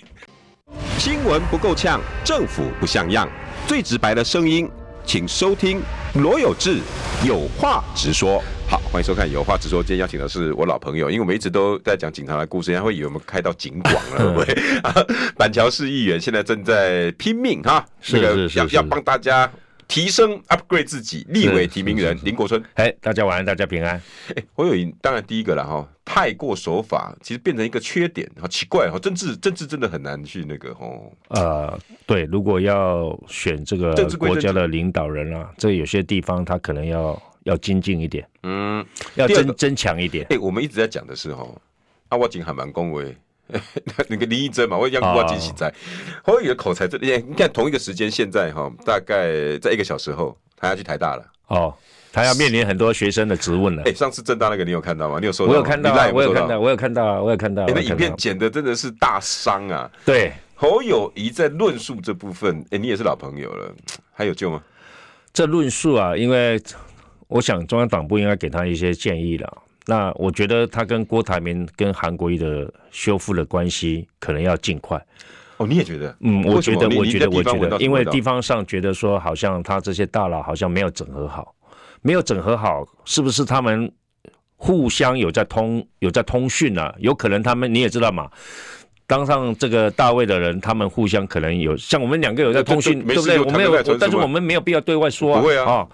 新闻不够呛，政府不像样，最直白的声音，请收听罗有志有话直说。好，欢迎收看《有话直说》。今天邀请的是我老朋友，因为我们一直都在讲警察的故事，人家会以为我们开到警广了？板桥市议员现在正在拼命哈，是是是，是，要要帮大家提升 upgrade 自己，立委提名人林国春。哎，大家晚安，大家平安。哎，侯友宜当然第一个了哈，太过守法，其实变成一个缺点，好奇怪哈，政治政治真的很难去那个哦。呃，对，如果要选这个国家的领导人啊，这有些地方他可能要。要精进一点，嗯，要增增强一点。哎、欸，我们一直在讲的是哈，啊，我警还蛮恭维，那个林义珍嘛，我讲我惊喜在，侯友宜的口才这，你看同一个时间，现在哈，大概在一个小时后，他要去台大了，哦，他要面临很多学生的质问了。哎、欸，上次政大那个你有看到吗？你有收到？我有看到，我有看到，我有看到，我有看到。你的影片剪的真的是大伤啊！对，侯友宜在论述这部分，哎、欸，你也是老朋友了，还有救吗？这论述啊，因为。我想中央党部应该给他一些建议了。那我觉得他跟郭台铭、跟韩国瑜的修复的关系可能要尽快。哦，你也觉得？嗯，我觉得，我觉得，我觉得，因为地方上觉得说，好像他这些大佬好像没有整合好，没有整合好，是不是他们互相有在通有在通讯啊？有可能他们你也知道嘛。当上这个大卫的人，他们互相可能有像我们两个有在通讯，对不对？我们有，但是我们没有必要对外说啊。不会啊。啊，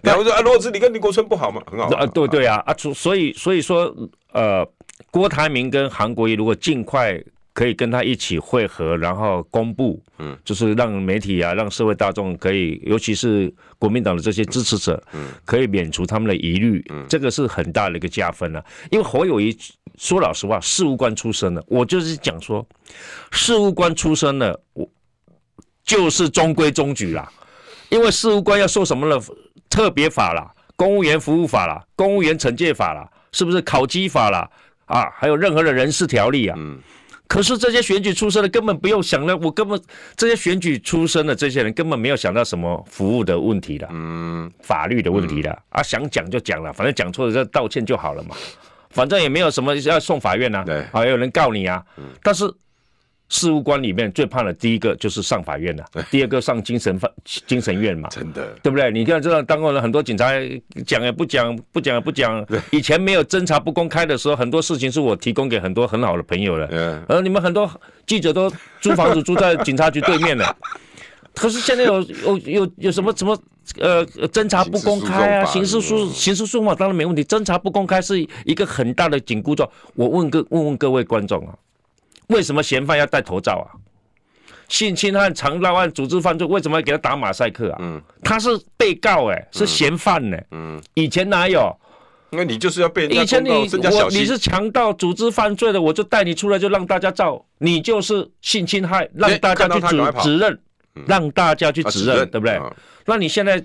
然后说啊，罗志，你跟林国春不好吗？很好啊。对对啊啊，所以所以说，呃，郭台铭跟韩国瑜如果尽快。可以跟他一起汇合，然后公布，嗯，就是让媒体啊，让社会大众可以，尤其是国民党的这些支持者，嗯，可以免除他们的疑虑，嗯，这个是很大的一个加分啊。因为侯友宜说老实话，事务官出身的，我就是讲说，事务官出身的，我就是中规中矩啦。因为事务官要受什么了？特别法啦，公务员服务法啦，公务员惩戒法啦，是不是考绩法啦？啊，还有任何的人事条例啊，嗯。可是这些选举出身的根本不用想了，我根本这些选举出身的这些人根本没有想到什么服务的问题了，嗯，法律的问题的，啊，想讲就讲了，反正讲错了再道歉就好了嘛，反正也没有什么要送法院呐，对，还有人告你啊，但是。事务官里面最怕的第一个就是上法院了，第二个上精神犯精神院嘛，真的，对不对？你看这样当过了很多警察讲也不讲，不讲也不讲。以前没有侦查不公开的时候，很多事情是我提供给很多很好的朋友的。嗯，而你们很多记者都租房子住在警察局对面的。可是现在有有有有什么什么呃侦查不公开啊？刑事诉刑事诉讼当然没问题，侦查不公开是一个很大的紧箍咒。我问各问问各位观众啊。为什么嫌犯要戴头罩啊？性侵害、强盗案、组织犯罪，为什么要给他打马赛克啊？嗯，他是被告哎、欸，是嫌犯呢、欸。嗯，以前哪有？那你就是要被以前你我你是强盗组织犯罪的，我就带你出来，就让大家照。你就是性侵害，让大家去指指认，让大家去指认，对不对？那你现在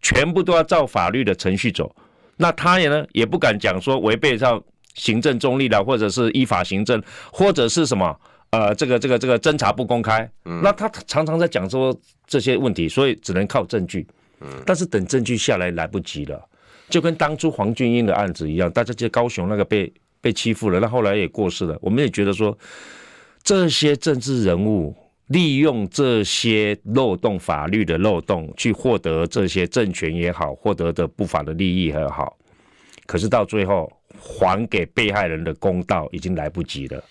全部都要照法律的程序走，那他也呢也不敢讲说违背上。行政中立的，或者是依法行政，或者是什么？呃，这个这个这个侦查不公开，嗯，那他常常在讲说这些问题，所以只能靠证据。嗯，但是等证据下来来不及了，就跟当初黄俊英的案子一样，大家记得高雄那个被被欺负了，那后来也过世了。我们也觉得说，这些政治人物利用这些漏洞、法律的漏洞，去获得这些政权也好，获得的不法的利益也好，可是到最后。还给被害人的公道已经来不及了，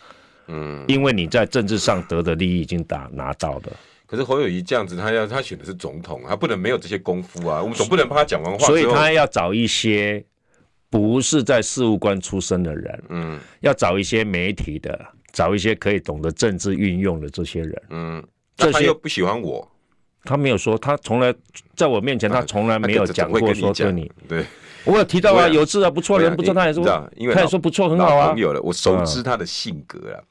嗯，因为你在政治上得的利益已经打拿到了。可是侯友宜这样子，他要他选的是总统，他不能没有这些功夫啊。我们总不能怕他讲完话，所以他要找一些不是在事务官出身的人，嗯，要找一些媒体的，找一些可以懂得政治运用的这些人，嗯，这些又不喜欢我，他没有说，他从来在我面前，他从来没有讲过说对你。对，我有提到啊，有志啊，不错，人不错，他也说，他也说不错，很好啊。有了，我熟知他的性格啊。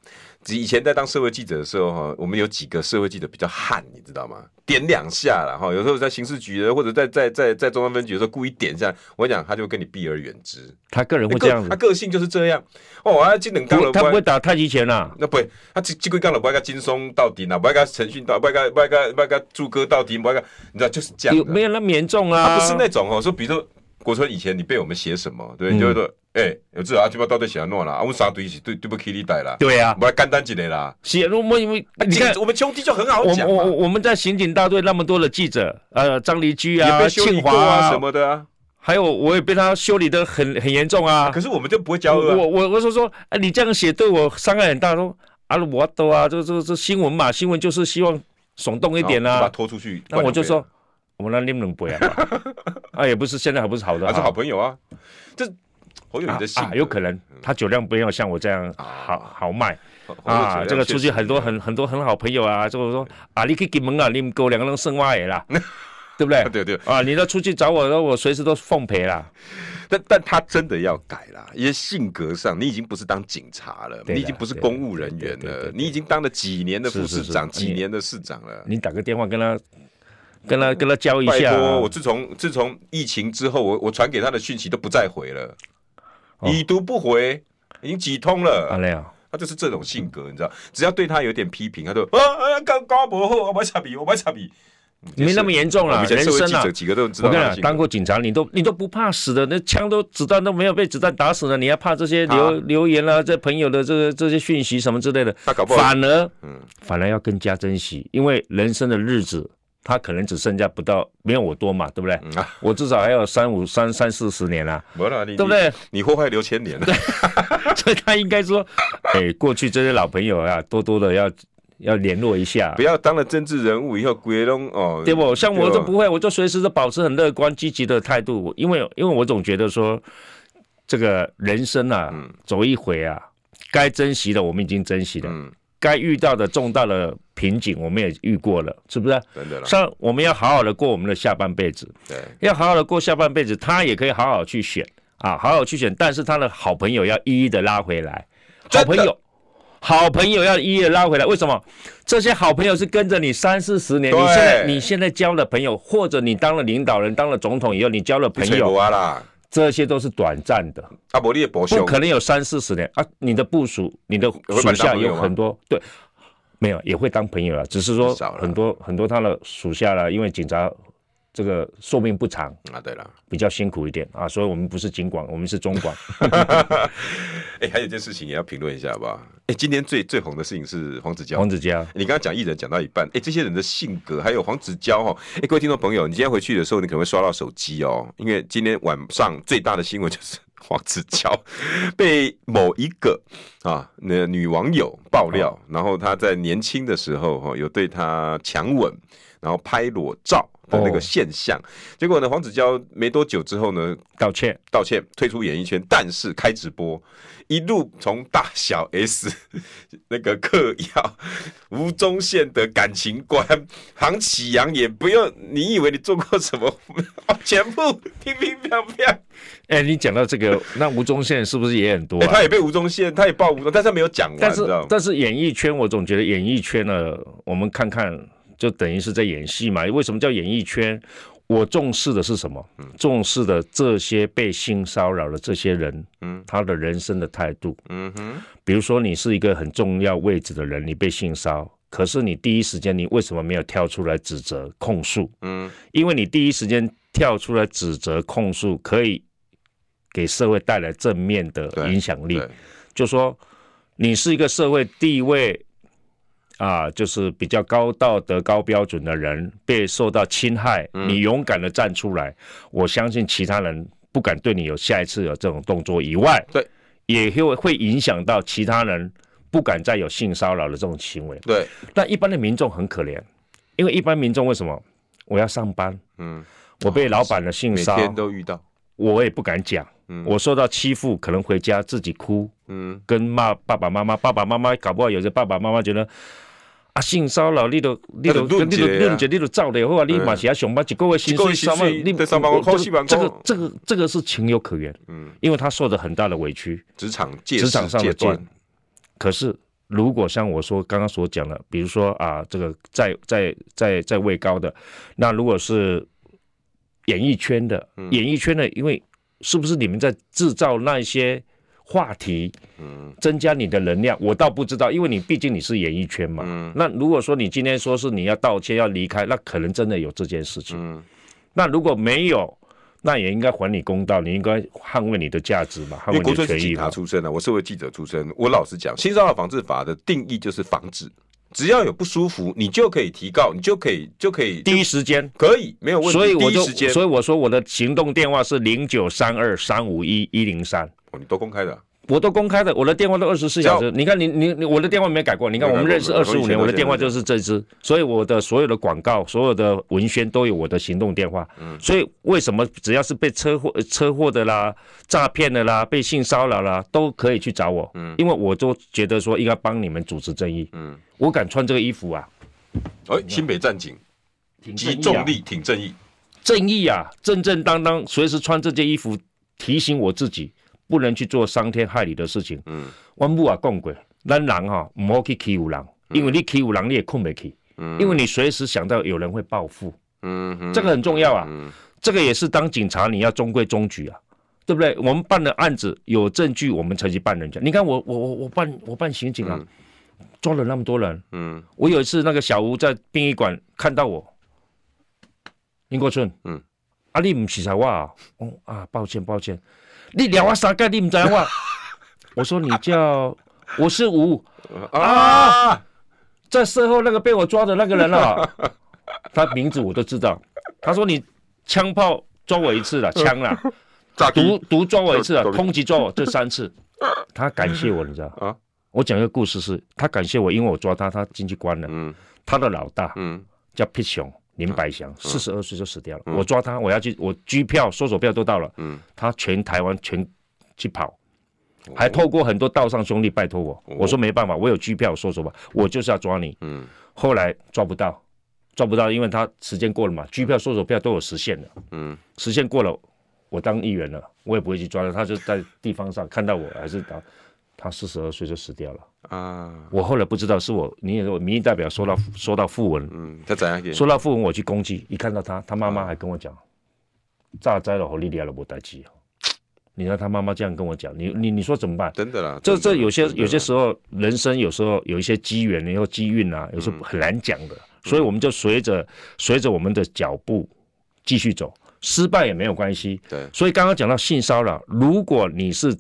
以前在当社会记者的时候哈，我们有几个社会记者比较悍，你知道吗？点两下了哈，有时候在刑事局的或者在在在在中央分局的时候故意点一下，我跟你讲，他就跟你避而远之。他个人会这样子，他个性就是这样。哦，啊，技能刚他不会打太极拳呐。那不会，他这这规刚了，不爱跟金松到底呐，不爱跟陈迅到，不爱跟不爱跟不爱跟朱哥到底，不爱跟，你知道就是这样。有没有那么严重啊，他不是那种哦，说比如说国春以前你被我们写什么，对，就是说。哎，有这阿鸡巴到底写哪啦？我们啥对是对对不起你带啦。对呀，我来干单一点啦。写，我们因为你看，我们兄弟就很好讲。我我我们在刑警大队那么多的记者，呃，张黎居啊，庆华啊什么的啊，还有我也被他修理的很很严重啊。可是我们就不会交恶。我我我说说，哎，你这样写对我伤害很大。说啊，我都啊，这这这新闻嘛，新闻就是希望耸动一点啊。把他拖出去。那我就说，我们那你们不要啊。啊，也不是，现在还不是好的，还是好朋友啊。这。侯友宜的性有可能他酒量不要像我这样豪豪迈啊。这个出去很多很很多很好朋友啊，就是说啊，你可以给门啊，你们哥两个人生娃啦，对不对？对对啊，你要出去找我，我随时都奉陪啦。但但他真的要改啦，因为性格上，你已经不是当警察了，你已经不是公务人员了，你已经当了几年的副市长，几年的市长了。你打个电话跟他，跟他跟他交一下。我自从自从疫情之后，我我传给他的讯息都不再回了。已读不回，已经几通了。啊，他就是这种性格，你知道，只要对他有点批评，他就啊啊，高高博后，我不插笔，我不插笔，没那么严重了。人生啊，几个都知道。我跟你讲，当过警察，你都你都不怕死的，那枪都子弹都没有被子弹打死了，你还怕这些留留言啊，这朋友的这个这些讯息什么之类的？反而，嗯，反而要更加珍惜，因为人生的日子。他可能只剩下不到没有我多嘛，对不对？嗯。啊、我至少还有三五三三四十年啊，对不对？你祸害留千年了，所以他应该说，哎、欸，过去这些老朋友啊，多多的要要联络一下，不要当了政治人物以后鬼龙哦，对不？像我就不会，我就随时都保持很乐观积极的态度，因为因为我总觉得说，这个人生啊，嗯、走一回啊，该珍惜的我们已经珍惜了。嗯。该遇到的重大的瓶颈，我们也遇过了，是不是？真的。像我们要好好的过我们的下半辈子，对，要好好的过下半辈子，他也可以好好去选啊，好好去选。但是他的好朋友要一一的拉回来，好朋友，好朋友要一一的拉回来。为什么？这些好朋友是跟着你三四十年，你现在你现在交了朋友，或者你当了领导人、当了总统以后，你交了朋友。这些都是短暂的，啊，不你也不可能有三四十年啊！你的部署，你的属下有很多，对，没有也会当朋友了，只是说很多很多他的属下了，因为警察。这个寿命不长啊，对了，比较辛苦一点啊，所以我们不是警广，我们是中广。哎，还有一件事情也要评论一下，好不好？哎，今天最最红的事情是黄子佼。黄子佼，你刚刚讲艺人讲到一半，哎，这些人的性格，还有黄子佼哈，哎，各位听众朋友，你今天回去的时候，你可能会刷到手机哦，因为今天晚上最大的新闻就是黄子佼 被某一个啊那女网友爆料，哦、然后他在年轻的时候哈有对他强吻，然后拍裸照。的那个现象，哦、结果呢，黄子佼没多久之后呢，道歉，道歉，退出演艺圈，但是开直播，一路从大小 S 那个嗑药，吴宗宪的感情观，唐启阳也不用，你以为你做过什么，全部乒乒乓乓。哎、欸，你讲到这个，那吴宗宪是不是也很多、啊欸？他也被吴宗宪，他也爆吴宗，但是他没有讲完，但是但是演艺圈，我总觉得演艺圈呢，我们看看。就等于是在演戏嘛？为什么叫演艺圈？我重视的是什么？嗯、重视的这些被性骚扰的这些人，嗯，他的人生的态度，嗯哼。比如说，你是一个很重要位置的人，你被性骚，可是你第一时间你为什么没有跳出来指责控诉？嗯，因为你第一时间跳出来指责控诉，可以给社会带来正面的影响力。就说你是一个社会地位。啊，就是比较高道德、高标准的人被受到侵害，嗯、你勇敢的站出来，我相信其他人不敢对你有下一次有这种动作以外，对，也会会影响到其他人不敢再有性骚扰的这种行为。对，但一般的民众很可怜，因为一般民众为什么？我要上班，嗯，我被老板的性骚扰，每天都遇到，我也不敢讲，嗯，我受到欺负，可能回家自己哭，嗯，跟骂爸爸妈妈，爸爸妈妈搞不好有些爸爸妈妈觉得。啊，性骚扰你都你都你都论解你都照的话，你马上要上班一个月薪水三万，你这个这个这个是情有可原，嗯，因为他受着很大的委屈，职场职场上的贱。可是如果像我说刚刚所讲的，比如说啊，这个在在在在位高的，那如果是演艺圈的，演艺圈的，因为是不是你们在制造那些？话题，嗯，增加你的能量，我倒不知道，因为你毕竟你是演艺圈嘛。嗯，那如果说你今天说是你要道歉要离开，那可能真的有这件事情。嗯，那如果没有，那也应该还你公道，你应该捍卫你的价值嘛，捍卫你的权益察出身的，我是位记者出身，我老实讲，新骚扰防治法的定义就是防止，只要有不舒服，你就可以提告，你就可以就可以第一时间。可以没有问题，所以我就所以我说我的行动电话是零九三二三五一一零三。哦你都公开的、啊，我都公开的，我的电话都二十四小时。你看你，你你我的电话没改过。你看我们认识二十五年，我的电话就是这支，所以我的所有的广告、所有的文宣都有我的行动电话。嗯，所以为什么只要是被车祸、车祸的啦、诈骗的啦、被性骚扰啦，都可以去找我？嗯，因为我都觉得说应该帮你们主持正义。嗯，我敢穿这个衣服啊！哎，新北战警，集重力挺正义，正义啊，正正当当，随时穿这件衣服提醒我自己。不能去做伤天害理的事情。嗯，我母啊讲过，咱人哈唔好去欺负人，因为你欺负人你也困不起。嗯，因为你随时想到有人会报复。嗯，这个很重要啊。嗯，这个也是当警察你要中规中矩啊，对不对？我们办的案子有证据，我们才去办人家。你看我我我我办我办刑警啊，抓了那么多人。嗯，我有一次那个小吴在殡仪馆看到我，林国春。嗯，啊你唔是才我啊？哦啊，抱歉抱歉。你聊我啥概念？你唔知我？我说你叫我是吴啊，在事后那个被我抓的那个人啊，他名字我都知道。他说你枪炮抓我一次了，枪了，毒毒抓我一次了，通缉抓我这三次。他感谢我，你知道啊？我讲一个故事是，他感谢我，因为我抓他，他进去关了。嗯，他的老大嗯叫皮熊。林百祥四十二岁就死掉了。嗯、我抓他，我要去，我机票、搜索票都到了。嗯，他全台湾全去跑，哦、还透过很多道上兄弟拜托我。哦、我说没办法，我有机票、搜索吧，我就是要抓你。嗯，后来抓不到，抓不到，因为他时间过了嘛，机票、搜索票都有时限的。嗯，时限过了，我当议员了，我也不会去抓他。他就在地方上看到我，还是当。他四十二岁就死掉了啊！我后来不知道是我，你也我民意代表收到收到訃闻，嗯，他怎样？收到訃闻我去攻击，一看到他，他妈妈还跟我讲，炸灾了，和莉莉亚都不待机。你看他妈妈这样跟我讲，你你你说怎么办？真的啦，这这有些有些时候人生有时候有一些机缘，然后机运啊，有时候很难讲的，所以我们就随着随着我们的脚步继续走，失败也没有关系。对，所以刚刚讲到性骚扰，如果你是。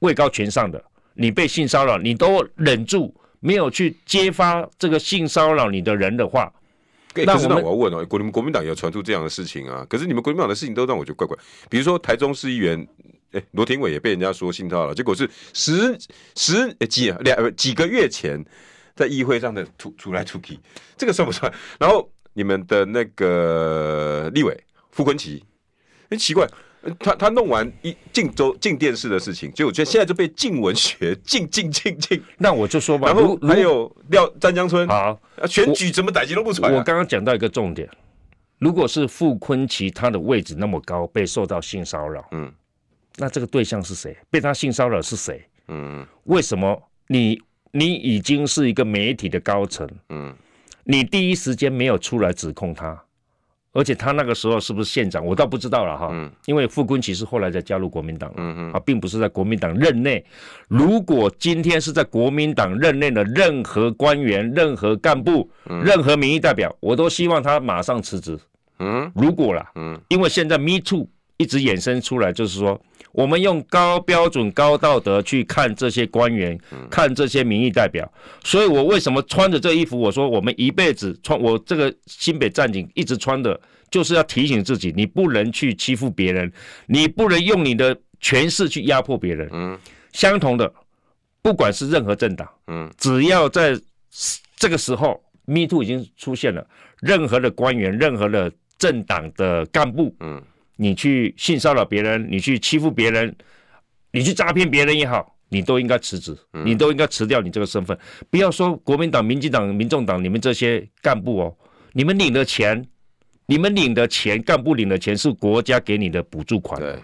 位高权上的，你被性骚扰，你都忍住没有去揭发这个性骚扰你的人的话，欸、那我，要问哦，国你们国民党也传出这样的事情啊？可是你们国民党的事情都让我觉得怪怪，比如说台中市议员，哎、欸，罗廷伟也被人家说性骚扰，结果是十十、欸、几两几个月前在议会上的出出来出去，这个算不算？然后你们的那个立委傅坤奇，很、欸、奇怪。他他弄完一进周进电视的事情，结果我觉得现在就被禁文学禁禁禁禁。那我就说吧，然后还有廖湛江村好，选举怎么逮起都不出来。我刚刚讲到一个重点，如果是傅坤奇他的位置那么高，被受到性骚扰，嗯，那这个对象是谁？被他性骚扰是谁？嗯，为什么你你已经是一个媒体的高层，嗯，你第一时间没有出来指控他？而且他那个时候是不是县长，我倒不知道了哈。嗯。因为傅昆萁是后来才加入国民党，嗯嗯，啊，并不是在国民党任内。如果今天是在国民党任内的任何官员、任何干部、任何民意代表，我都希望他马上辞职。嗯。如果啦，嗯，因为现在 Me Too 一直衍生出来，就是说。我们用高标准、高道德去看这些官员，看这些民意代表。所以我为什么穿着这衣服？我说我们一辈子穿，我这个新北战警一直穿的，就是要提醒自己，你不能去欺负别人，你不能用你的权势去压迫别人。嗯，相同的，不管是任何政党，嗯，只要在这个时候，Me Too 已经出现了，任何的官员、任何的政党的干部，嗯。你去性骚扰别人，你去欺负别人，你去诈骗别人也好，你都应该辞职，你都应该辞掉你这个身份。不要说国民党、民进党、民众党，你们这些干部哦，你们领的钱，你们领的钱，干部领的钱是国家给你的补助款。对，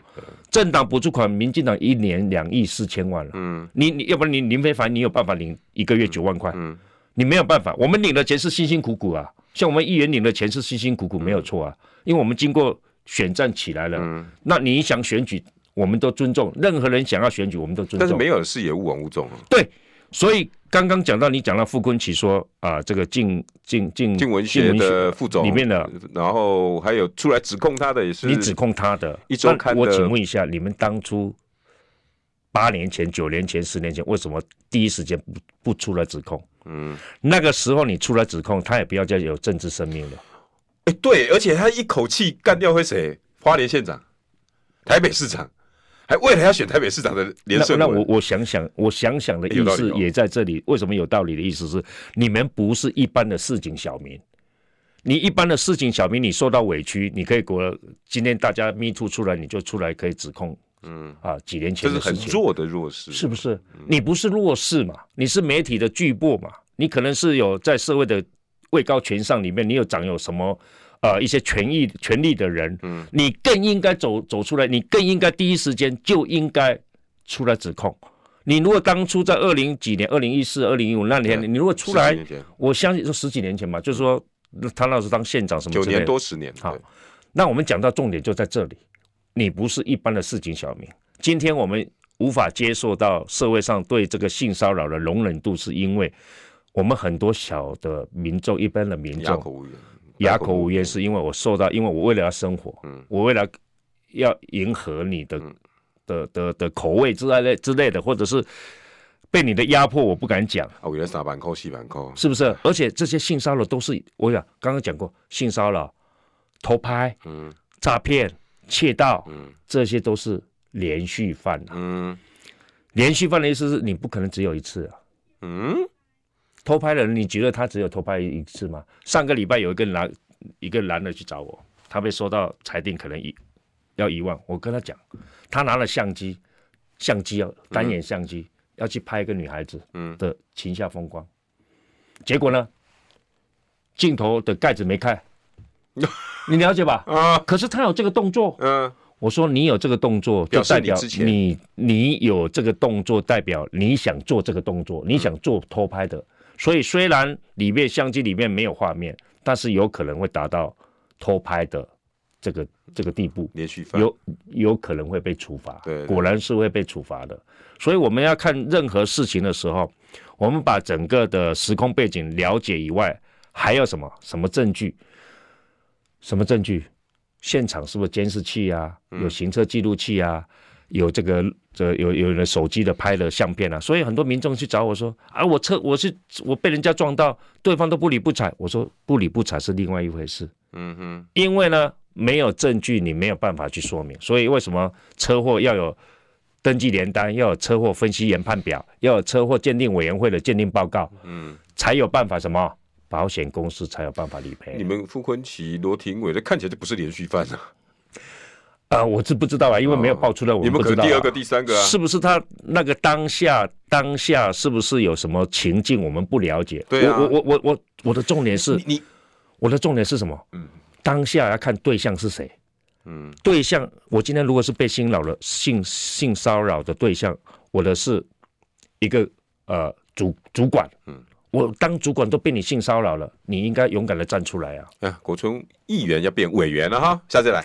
政党补助款，民进党一年两亿四千万了。嗯，你你要不然你林非凡，你有办法领一个月九万块？嗯，你没有办法。我们领的钱是辛辛苦苦啊，像我们议员领的钱是辛辛苦苦，没有错啊，因为我们经过选战起来了。嗯，那你想选举？我们都尊重任何人想要选举，我们都尊重。但是没有事也勿往勿重啊。对，所以刚刚讲到你讲到傅昆萁说啊、呃，这个进进进进文学的副总里面的，然后还有出来指控他的也是你指控他的。一周刊。我请问一下，你们当初八年前、九年前、十年前，为什么第一时间不不出来指控？嗯，那个时候你出来指控，他也不要再有政治生命了。哎，对，而且他一口气干掉会谁？花莲县长、台北市长。还为了要选台北市长的连胜，那我我想想，我想想的意思也在这里。为什么有道理的意思是，你们不是一般的市井小民，你一般的市井小民，你受到委屈，你可以过。今天大家 me too 出来，你就出来可以指控，嗯啊，几年前的事情，这是很弱的弱势，是不是？你不是弱势嘛？你是媒体的巨擘嘛？你可能是有在社会的位高权上里面，你有掌有什么？呃，一些权益、权利的人，嗯，你更应该走走出来，你更应该第一时间就应该出来指控。你如果当初在二零几年、二零一四、二零一五那年，你如果出来，我相信是十几年前嘛，就是说他那时候当县长什么九年多十年。好，那我们讲到重点就在这里，你不是一般的市井小民。今天我们无法接受到社会上对这个性骚扰的容忍度，是因为我们很多小的民众、一般的民众。哑口无言，哑口无言是因为我受到，因为我为了要生活，嗯，我为了要迎合你的、嗯、的的的口味之类的之类的，或者是被你的压迫，我不敢讲。啊，为了三板扣、四板扣，是不是？而且这些性骚扰都是，我想刚刚讲过，性骚扰、偷拍、嗯，诈骗、窃盗，嗯，这些都是连续犯的，嗯，连续犯的意思是你不可能只有一次啊，嗯。偷拍的人，你觉得他只有偷拍一次吗？上个礼拜有一个男，一个男的去找我，他被收到裁定，可能一要一万。我跟他讲，他拿了相机，相机要单眼相机，嗯、要去拍一个女孩子的情下风光，嗯、结果呢，镜头的盖子没开，你了解吧？啊，可是他有这个动作，嗯，我说你有这个动作，就代表你你有这个动作，代表你想做这个动作，你想做偷拍的。所以虽然里面相机里面没有画面，但是有可能会达到偷拍的这个这个地步，连续犯有有可能会被处罚。对，果然是会被处罚的。所以我们要看任何事情的时候，我们把整个的时空背景了解以外，还有什么什么证据？什么证据？现场是不是监视器啊？有行车记录器啊？有这个。这有有人手机的拍的相片啊，所以很多民众去找我说啊，我车我是我被人家撞到，对方都不理不睬。我说不理不睬是另外一回事，嗯哼，因为呢没有证据，你没有办法去说明。所以为什么车祸要有登记联单，要有车祸分析研判表，要有车祸鉴定委员会的鉴定报告，嗯，才有办法什么保险公司才有办法理赔。你们傅崐萁、罗廷玮的看起来就不是连续犯啊。啊、呃，我是不知道啊，因为没有爆出来，我们不知道、啊。第二个、第三个啊，是不是他那个当下当下是不是有什么情境我们不了解？对啊，我我我我我的重点是你，你我的重点是什么？嗯，当下要看对象是谁。嗯，对象，我今天如果是被性扰了性性骚扰的对象，我的是一个呃主主管。嗯，我当主管都被你性骚扰了，你应该勇敢的站出来啊！啊，国春议员要变委员了哈，下次来。